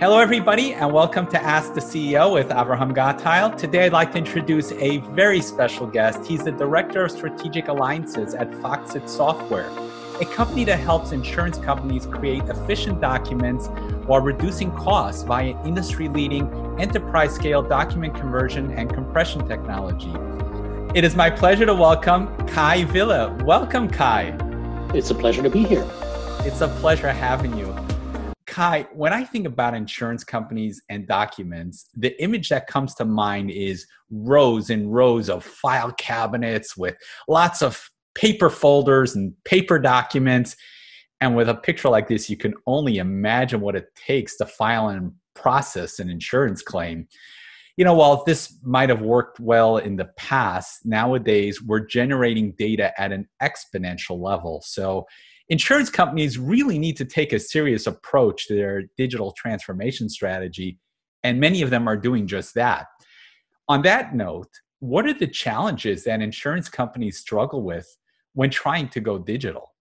Hello, everybody, and welcome to Ask the CEO with Abraham Gottheil. Today, I'd like to introduce a very special guest. He's the Director of Strategic Alliances at Foxit Software, a company that helps insurance companies create efficient documents while reducing costs via industry leading enterprise scale document conversion and compression technology. It is my pleasure to welcome Kai Wille. Welcome, Kai. It's a pleasure to be here. It's a pleasure having you. Kai, when I think about insurance companies and documents, the image that comes to mind is rows and rows of file cabinets with lots of paper folders and paper documents. And with a picture like this, you can only imagine what it takes to file and process an insurance claim. You know, while this might have worked well in the past, nowadays we're generating data at an exponential level. So insurance companies really need to take a serious approach to their digital transformation strategy, and many of them are doing just that. On that note, what are the challenges that insurance companies struggle with when trying to go digital?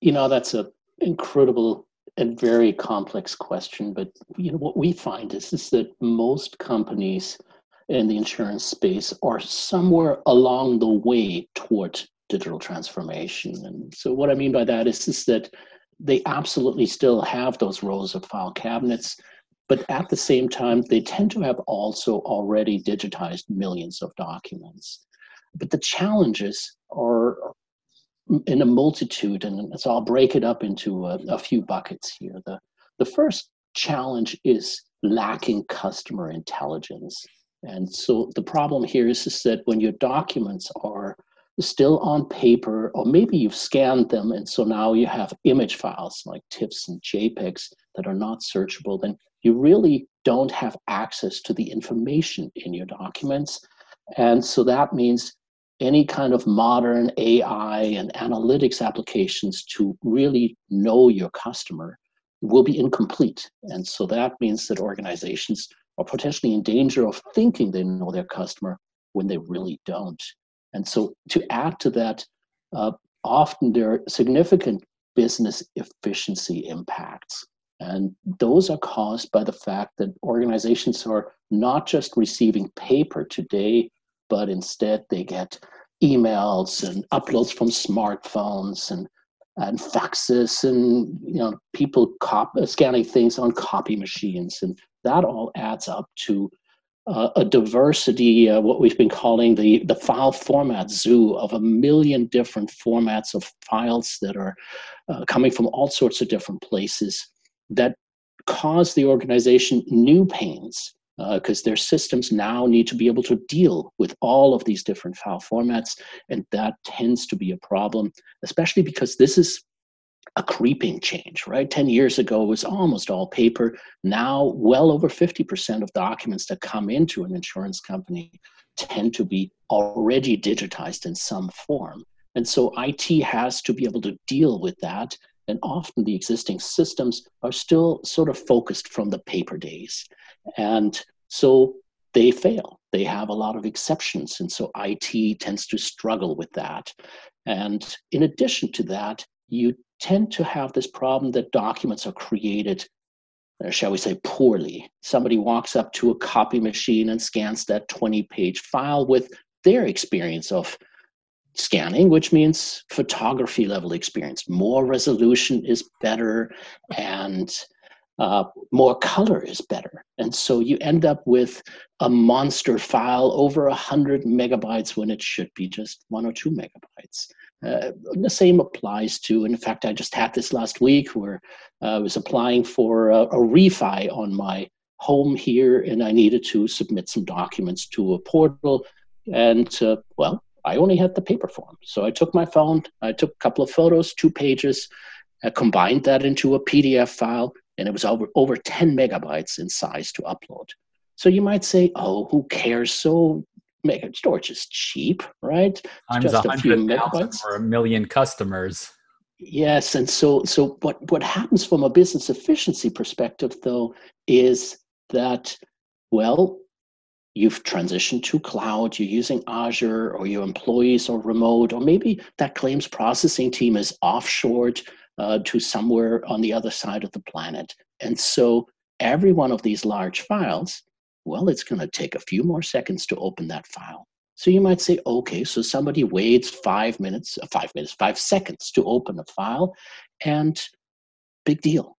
You know, that's an incredible and very complex question. But you know, what we find is, is that most companies in the insurance space are somewhere along the way toward digital transformation. And so what I mean by that is, is that they absolutely still have those rows of file cabinets, but at the same time, they tend to have also already digitized millions of documents. But the challenges are in a multitude, and so I'll break it up into a, a few buckets here. The, the first challenge is lacking customer intelligence. And so the problem here is, is that when your documents are still on paper, or maybe you've scanned them, and so now you have image files like TIFFs and JPEGs that are not searchable, then you really don't have access to the information in your documents. And so that means any kind of modern AI and analytics applications to really know your customer will be incomplete. And so that means that organizations are potentially in danger of thinking they know their customer when they really don't. And so, to add to that, uh, often there are significant business efficiency impacts. And those are caused by the fact that organizations are not just receiving paper today, but instead they get emails and uploads from smartphones and and faxes and you know people cop- scanning things on copy machines. And that all adds up to uh, a diversity, uh, what we've been calling the, the file format zoo of a million different formats of files that are uh, coming from all sorts of different places that cause the organization new pains because uh, their systems now need to be able to deal with all of these different file formats. And that tends to be a problem, especially because this is a creeping change, right? 10 years ago, it was almost all paper. Now, well over 50% of documents that come into an insurance company tend to be already digitized in some form. And so IT has to be able to deal with that. And often the existing systems are still sort of focused from the paper days. And so they fail. They have a lot of exceptions. And so IT tends to struggle with that. And in addition to that, you tend to have this problem that documents are created, uh, shall we say, poorly. Somebody walks up to a copy machine and scans that 20 page file with their experience of scanning, which means photography level experience. More resolution is better and uh, more color is better. And so you end up with a monster file over 100 megabytes when it should be just one or two megabytes. Uh, the same applies to, in fact, I just had this last week where I was applying for a, a refi on my home here and I needed to submit some documents to a portal. And uh, well, I only had the paper form. So I took my phone, I took a couple of photos, two pages, I combined that into a PDF file, and it was over, over 10 megabytes in size to upload. So you might say, oh, who cares? So mega storage is cheap, right? Times just a few megabytes for a million customers. Yes, and so so what what happens from a business efficiency perspective though is that well you've transitioned to cloud, you're using Azure, or your employees are remote, or maybe that claims processing team is offshored uh, to somewhere on the other side of the planet. And so every one of these large files, well, it's going to take a few more seconds to open that file. So you might say, okay, so somebody waits five minutes, uh, five minutes, five seconds to open a file, and big deal.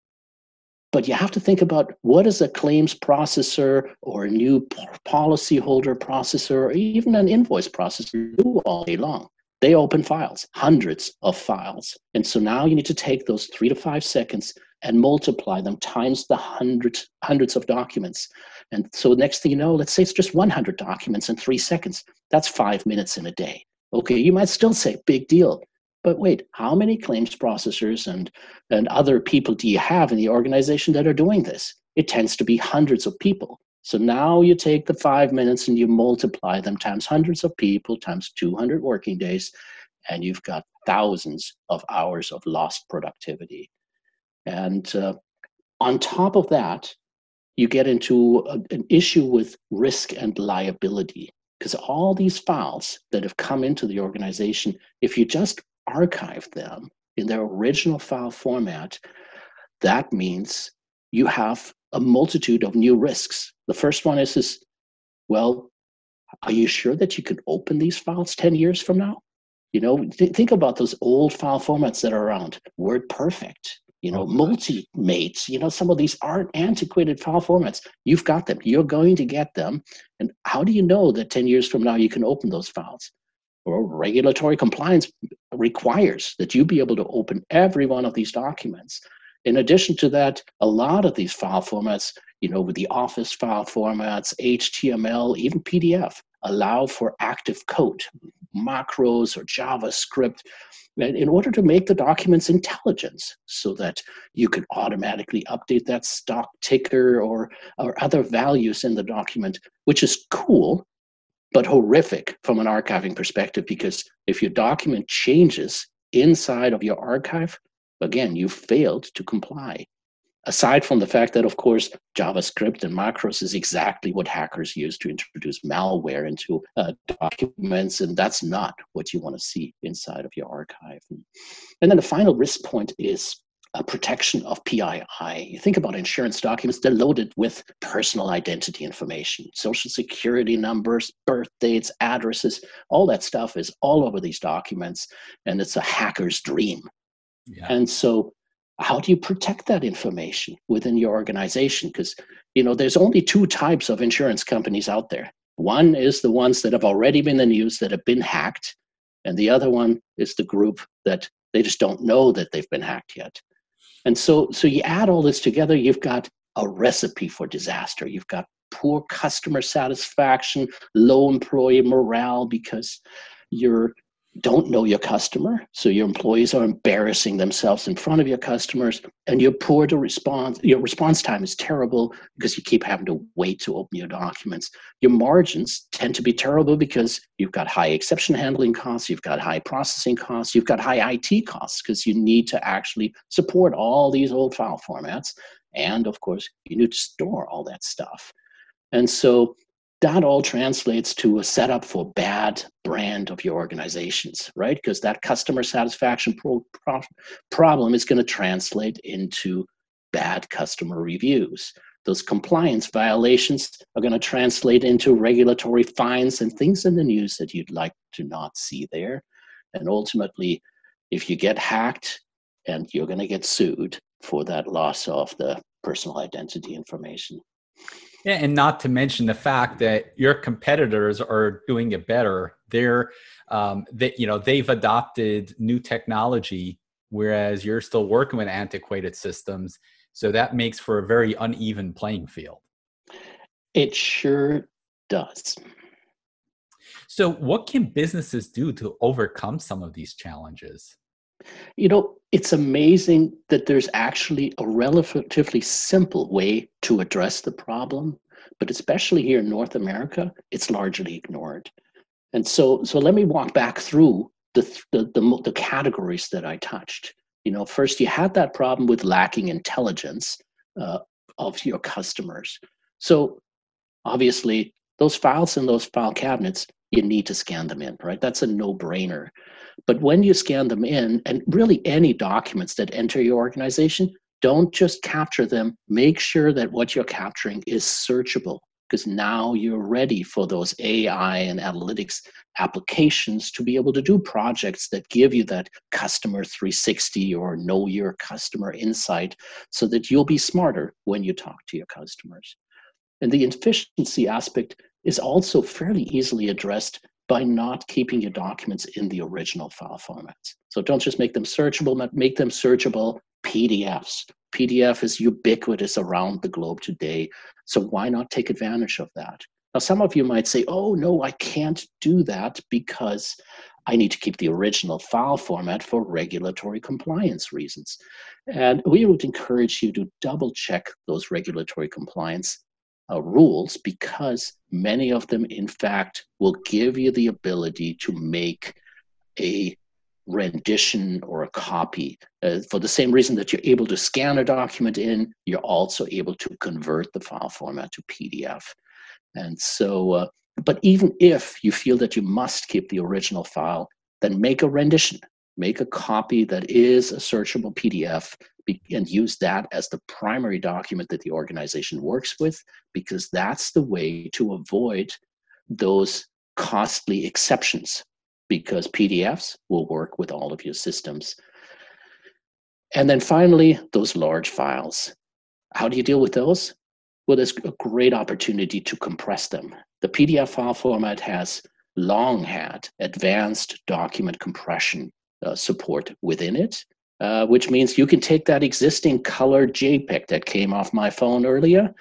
But you have to think about what is a claims processor or a new policyholder processor or even an invoice processor do all day long. They open files, hundreds of files. And so now you need to take those three to five seconds and multiply them times the hundreds, hundreds of documents. And so next thing you know, let's say it's just 100 documents in three seconds. That's five minutes in a day. Okay, you might still say big deal. But wait, how many claims processors and, and other people do you have in the organization that are doing this? It tends to be hundreds of people. So now you take the five minutes and you multiply them times hundreds of people times 200 working days, and you've got thousands of hours of lost productivity. And uh, on top of that, you get into a, an issue with risk and liability because all these files that have come into the organization, if you just archive them in their original file format, that means you have a multitude of new risks. The first one is, is well, are you sure that you could open these files 10 years from now? You know, th- think about those old file formats that are around. WordPerfect, you know, oh, MultiMates, you know, some of these aren't antiquated file formats. You've got them. You're going to get them. And how do you know that 10 years from now you can open those files? Or regulatory compliance requires that you be able to open every one of these documents. In addition to that, a lot of these file formats, you know, with the Office file formats, HTML, even PDF, allow for active code, macros or JavaScript in order to make the documents intelligent so that you can automatically update that stock ticker or, or other values in the document, which is cool, but horrific from an archiving perspective because if your document changes inside of your archive, again, you failed to comply aside from the fact that, of course, JavaScript and macros is exactly what hackers use to introduce malware into uh, documents, and that's not what you want to see inside of your archive. And then the final risk point is a protection of PII. You think about insurance documents, they're loaded with personal identity information, social security numbers, birth dates, addresses, all that stuff is all over these documents, and it's a hacker's dream. Yeah. And so how do you protect that information within your organization because you know there's only two types of insurance companies out there one is the ones that have already been in the news that have been hacked and the other one is the group that they just don't know that they've been hacked yet and so so you add all this together you've got a recipe for disaster. You've got poor customer satisfaction low employee morale because you're don't know your customer so your employees are embarrassing themselves in front of your customers and you're poor to respond your response time is terrible because you keep having to wait to open your documents. Your margins tend to be terrible because you've got high exception handling costs you've got high processing costs you've got high it costs because you need to actually support all these old file formats and of course you need to store all that stuff. And so that all translates to a setup for bad brand of your organizations, right? Because that customer satisfaction pro- pro- problem is going to translate into bad customer reviews. Those compliance violations are going to translate into regulatory fines and things in the news that you'd like to not see there. And ultimately, if you get hacked and you're going to get sued for that loss of the personal identity information. Yeah, and not to mention the fact that your competitors are doing it better. They're, um, they, you know, they've adopted new technology, whereas you're still working with antiquated systems. So that makes for a very uneven playing field. It sure does. So, what can businesses do to overcome some of these challenges? You know, it's amazing that there's actually a relatively simple way to address the problem, but especially here in North America, it's largely ignored. And so, so let me walk back through the, the, the, the categories that I touched. You know, first you had that problem with lacking intelligence uh, of your customers. So obviously, those files in those file cabinets, you need to scan them in, right? That's a no brainer. But when you scan them in, and really any documents that enter your organization, don't just capture them. Make sure that what you're capturing is searchable because now you're ready for those AI and analytics applications to be able to do projects that give you that customer 360 or know your customer insight so that you'll be smarter when you talk to your customers. And the efficiency aspect is also fairly easily addressed by not keeping your documents in the original file formats. So don't just make them searchable, but make them searchable PDFs. PDF is ubiquitous around the globe today. So why not take advantage of that? Now, some of you might say, oh, no, I can't do that because I need to keep the original file format for regulatory compliance reasons. And we would encourage you to double check those regulatory compliance uh, rules because many of them, in fact, will give you the ability to make a rendition or a copy. Uh, for the same reason that you're able to scan a document in, you're also able to convert the file format to PDF. And so, uh, but even if you feel that you must keep the original file, then make a rendition, make a copy that is a searchable PDF and use that as the primary document that the organization works with, because that's the way to avoid those costly exceptions because PDFs will work with all of your systems. And then finally, those large files. How do you deal with those? Well, there's a great opportunity to compress them. The PDF file format has long had advanced document compression uh, support within it, uh, which means you can take that existing colored JPEG that came off my phone earlier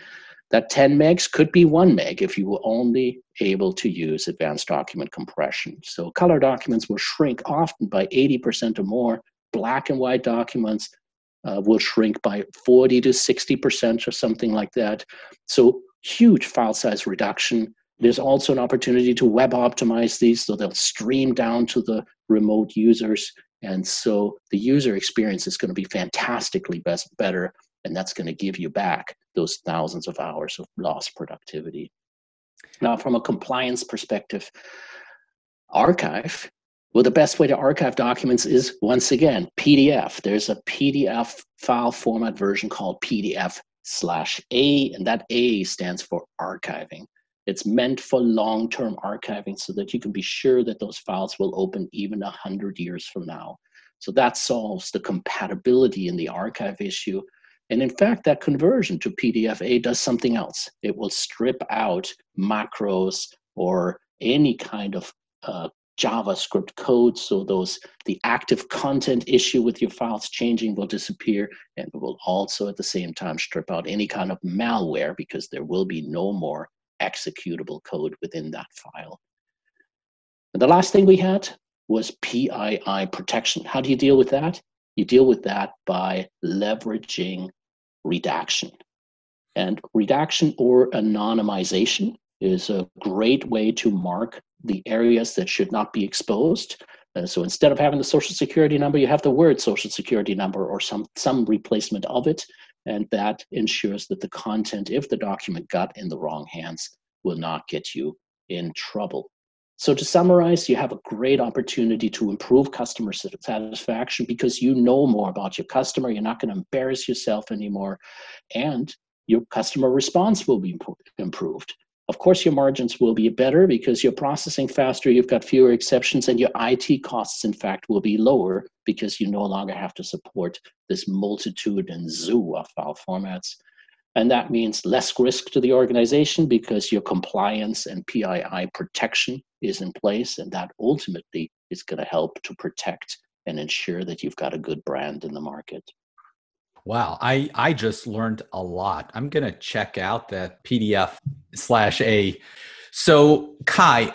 that 10 megs could be 1 meg if you were only able to use advanced document compression. So color documents will shrink often by 80% or more. Black and white documents uh, will shrink by 40 to 60% or something like that. So huge file size reduction. There's also an opportunity to web optimize these so they'll stream down to the remote users. And so the user experience is going to be fantastically best, better and that's going to give you back those thousands of hours of lost productivity. Now, from a compliance perspective, archive, well, the best way to archive documents is once again PDF. There's a PDF file format version called PDF slash A, and that A stands for archiving. It's meant for long term archiving so that you can be sure that those files will open even 100 years from now. So that solves the compatibility in the archive issue and in fact, that conversion to PDFA does something else. It will strip out macros or any kind of uh, JavaScript code. So those the active content issue with your files changing will disappear, and it will also at the same time strip out any kind of malware because there will be no more executable code within that file. And the last thing we had was PII protection. How do you deal with that? You deal with that by leveraging redaction. And redaction or anonymization is a great way to mark the areas that should not be exposed. So instead of having the social security number, you have the word social security number or some, some replacement of it. And that ensures that the content, if the document got in the wrong hands, will not get you in trouble. So, to summarize, you have a great opportunity to improve customer satisfaction because you know more about your customer. You're not going to embarrass yourself anymore, and your customer response will be improved. Of course, your margins will be better because you're processing faster, you've got fewer exceptions, and your IT costs, in fact, will be lower because you no longer have to support this multitude and zoo of file formats. And that means less risk to the organization because your compliance and PII protection is in place. And that ultimately is going to help to protect and ensure that you've got a good brand in the market. Wow, I I just learned a lot. I'm gonna check out that PDF slash A. So Kai,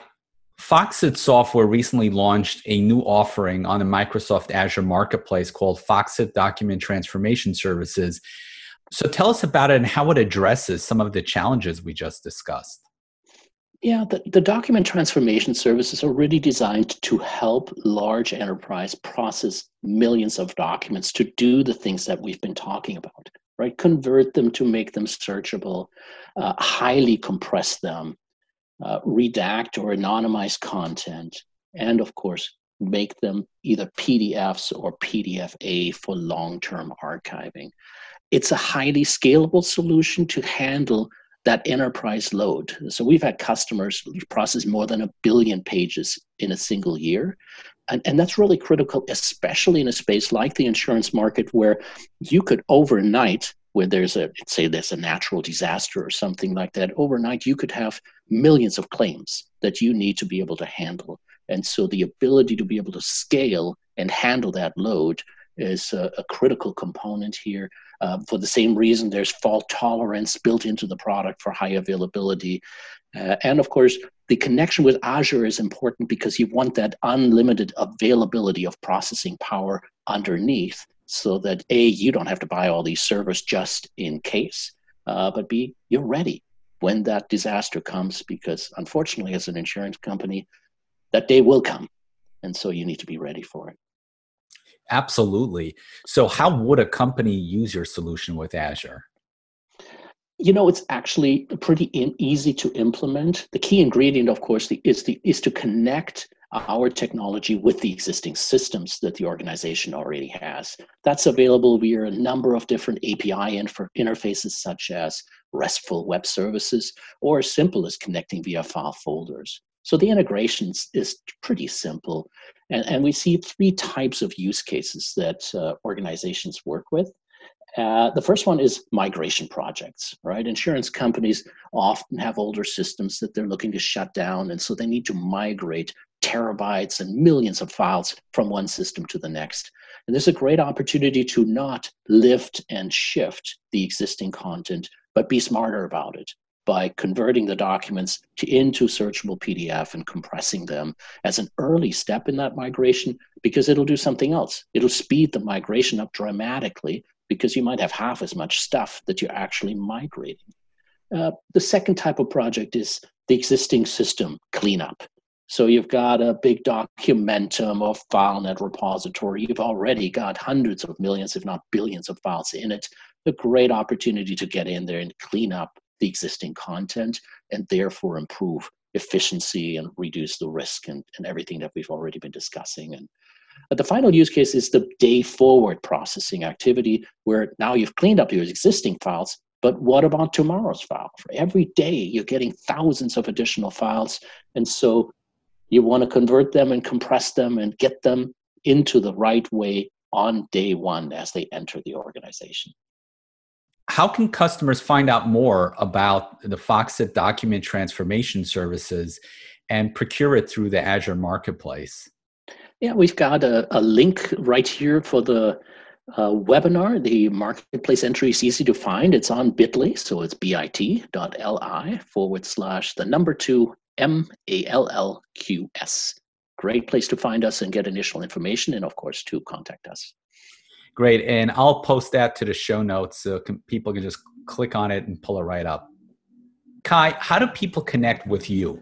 Foxit Software recently launched a new offering on the Microsoft Azure Marketplace called Foxit Document Transformation Services. So tell us about it and how it addresses some of the challenges we just discussed. Yeah, the, the document transformation services are really designed to help large enterprise process millions of documents to do the things that we've been talking about, right? Convert them to make them searchable, uh, highly compress them, uh, redact or anonymize content, and of course, make them either PDFs or PDFA for long term archiving. It's a highly scalable solution to handle that enterprise load. So we've had customers process more than a billion pages in a single year. And, and that's really critical, especially in a space like the insurance market where you could overnight, where there's a, say there's a natural disaster or something like that, overnight you could have millions of claims that you need to be able to handle. And so the ability to be able to scale and handle that load is a, a critical component here. Uh, for the same reason, there's fault tolerance built into the product for high availability. Uh, and of course, the connection with Azure is important because you want that unlimited availability of processing power underneath so that A, you don't have to buy all these servers just in case, uh, but B, you're ready when that disaster comes because unfortunately, as an insurance company, that day will come. And so you need to be ready for it. Absolutely. So, how would a company use your solution with Azure? You know, it's actually pretty in, easy to implement. The key ingredient, of course, the, is the is to connect our technology with the existing systems that the organization already has. That's available via a number of different API inter- interfaces, such as RESTful web services, or as simple as connecting via file folders. So the integration is pretty simple. And, and we see three types of use cases that uh, organizations work with. Uh, the first one is migration projects, right? Insurance companies often have older systems that they're looking to shut down, and so they need to migrate terabytes and millions of files from one system to the next. And there's a great opportunity to not lift and shift the existing content, but be smarter about it by converting the documents to, into searchable PDF and compressing them as an early step in that migration because it'll do something else. It'll speed the migration up dramatically because you might have half as much stuff that you're actually migrating. Uh, the second type of project is the existing system cleanup. So you've got a big Documentum or FileNet repository. You've already got hundreds of millions, if not billions, of files in it. A great opportunity to get in there and clean up the existing content and therefore improve efficiency and reduce the risk and, and everything that we've already been discussing. And but the final use case is the day forward processing activity where now you've cleaned up your existing files, but what about tomorrow's file? For every day, you're getting thousands of additional files. And so you want to convert them and compress them and get them into the right way on day one as they enter the organization how can customers find out more about the Foxit document transformation services and procure it through the Azure Marketplace? Yeah, we've got a, a link right here for the uh, webinar. The marketplace entry is easy to find. It's on bit.ly, so it's bit.ly forward slash the number two M A L L Q S. Great place to find us and get initial information, and of course, to contact us. Great. And I'll post that to the show notes so can, people can just click on it and pull it right up. Kai, how do people connect with you?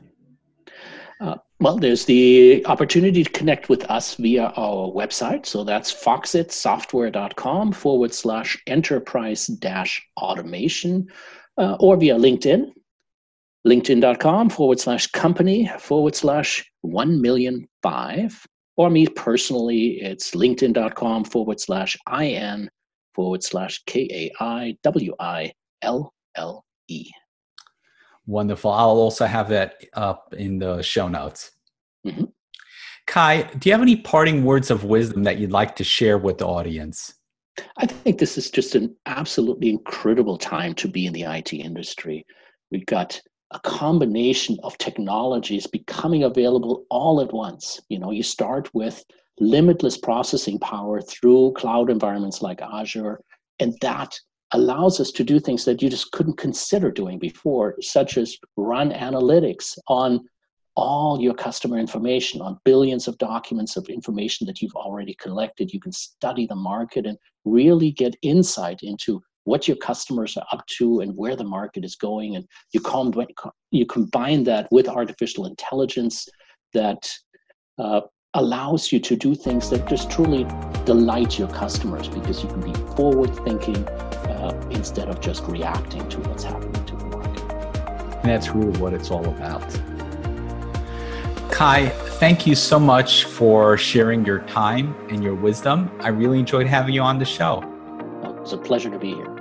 Uh, well, there's the opportunity to connect with us via our website. So that's foxitsoftware.com forward slash enterprise dash automation uh, or via LinkedIn, linkedin.com forward slash company forward slash 1 million five. Or me personally, it's linkedin.com forward slash IN forward slash K A I W I L L E. Wonderful. I'll also have that up in the show notes. Mm-hmm. Kai, do you have any parting words of wisdom that you'd like to share with the audience? I think this is just an absolutely incredible time to be in the IT industry. We've got a combination of technologies becoming available all at once. You know, you start with limitless processing power through cloud environments like Azure, and that allows us to do things that you just couldn't consider doing before, such as run analytics on all your customer information, on billions of documents of information that you've already collected. You can study the market and really get insight into what your customers are up to and where the market is going and you com- you combine that with artificial intelligence that uh, allows you to do things that just truly delight your customers because you can be forward thinking uh, instead of just reacting to what's happening to the market and that's really what it's all about Kai, thank you so much for sharing your time and your wisdom. I really enjoyed having you on the show. It's a pleasure to be here.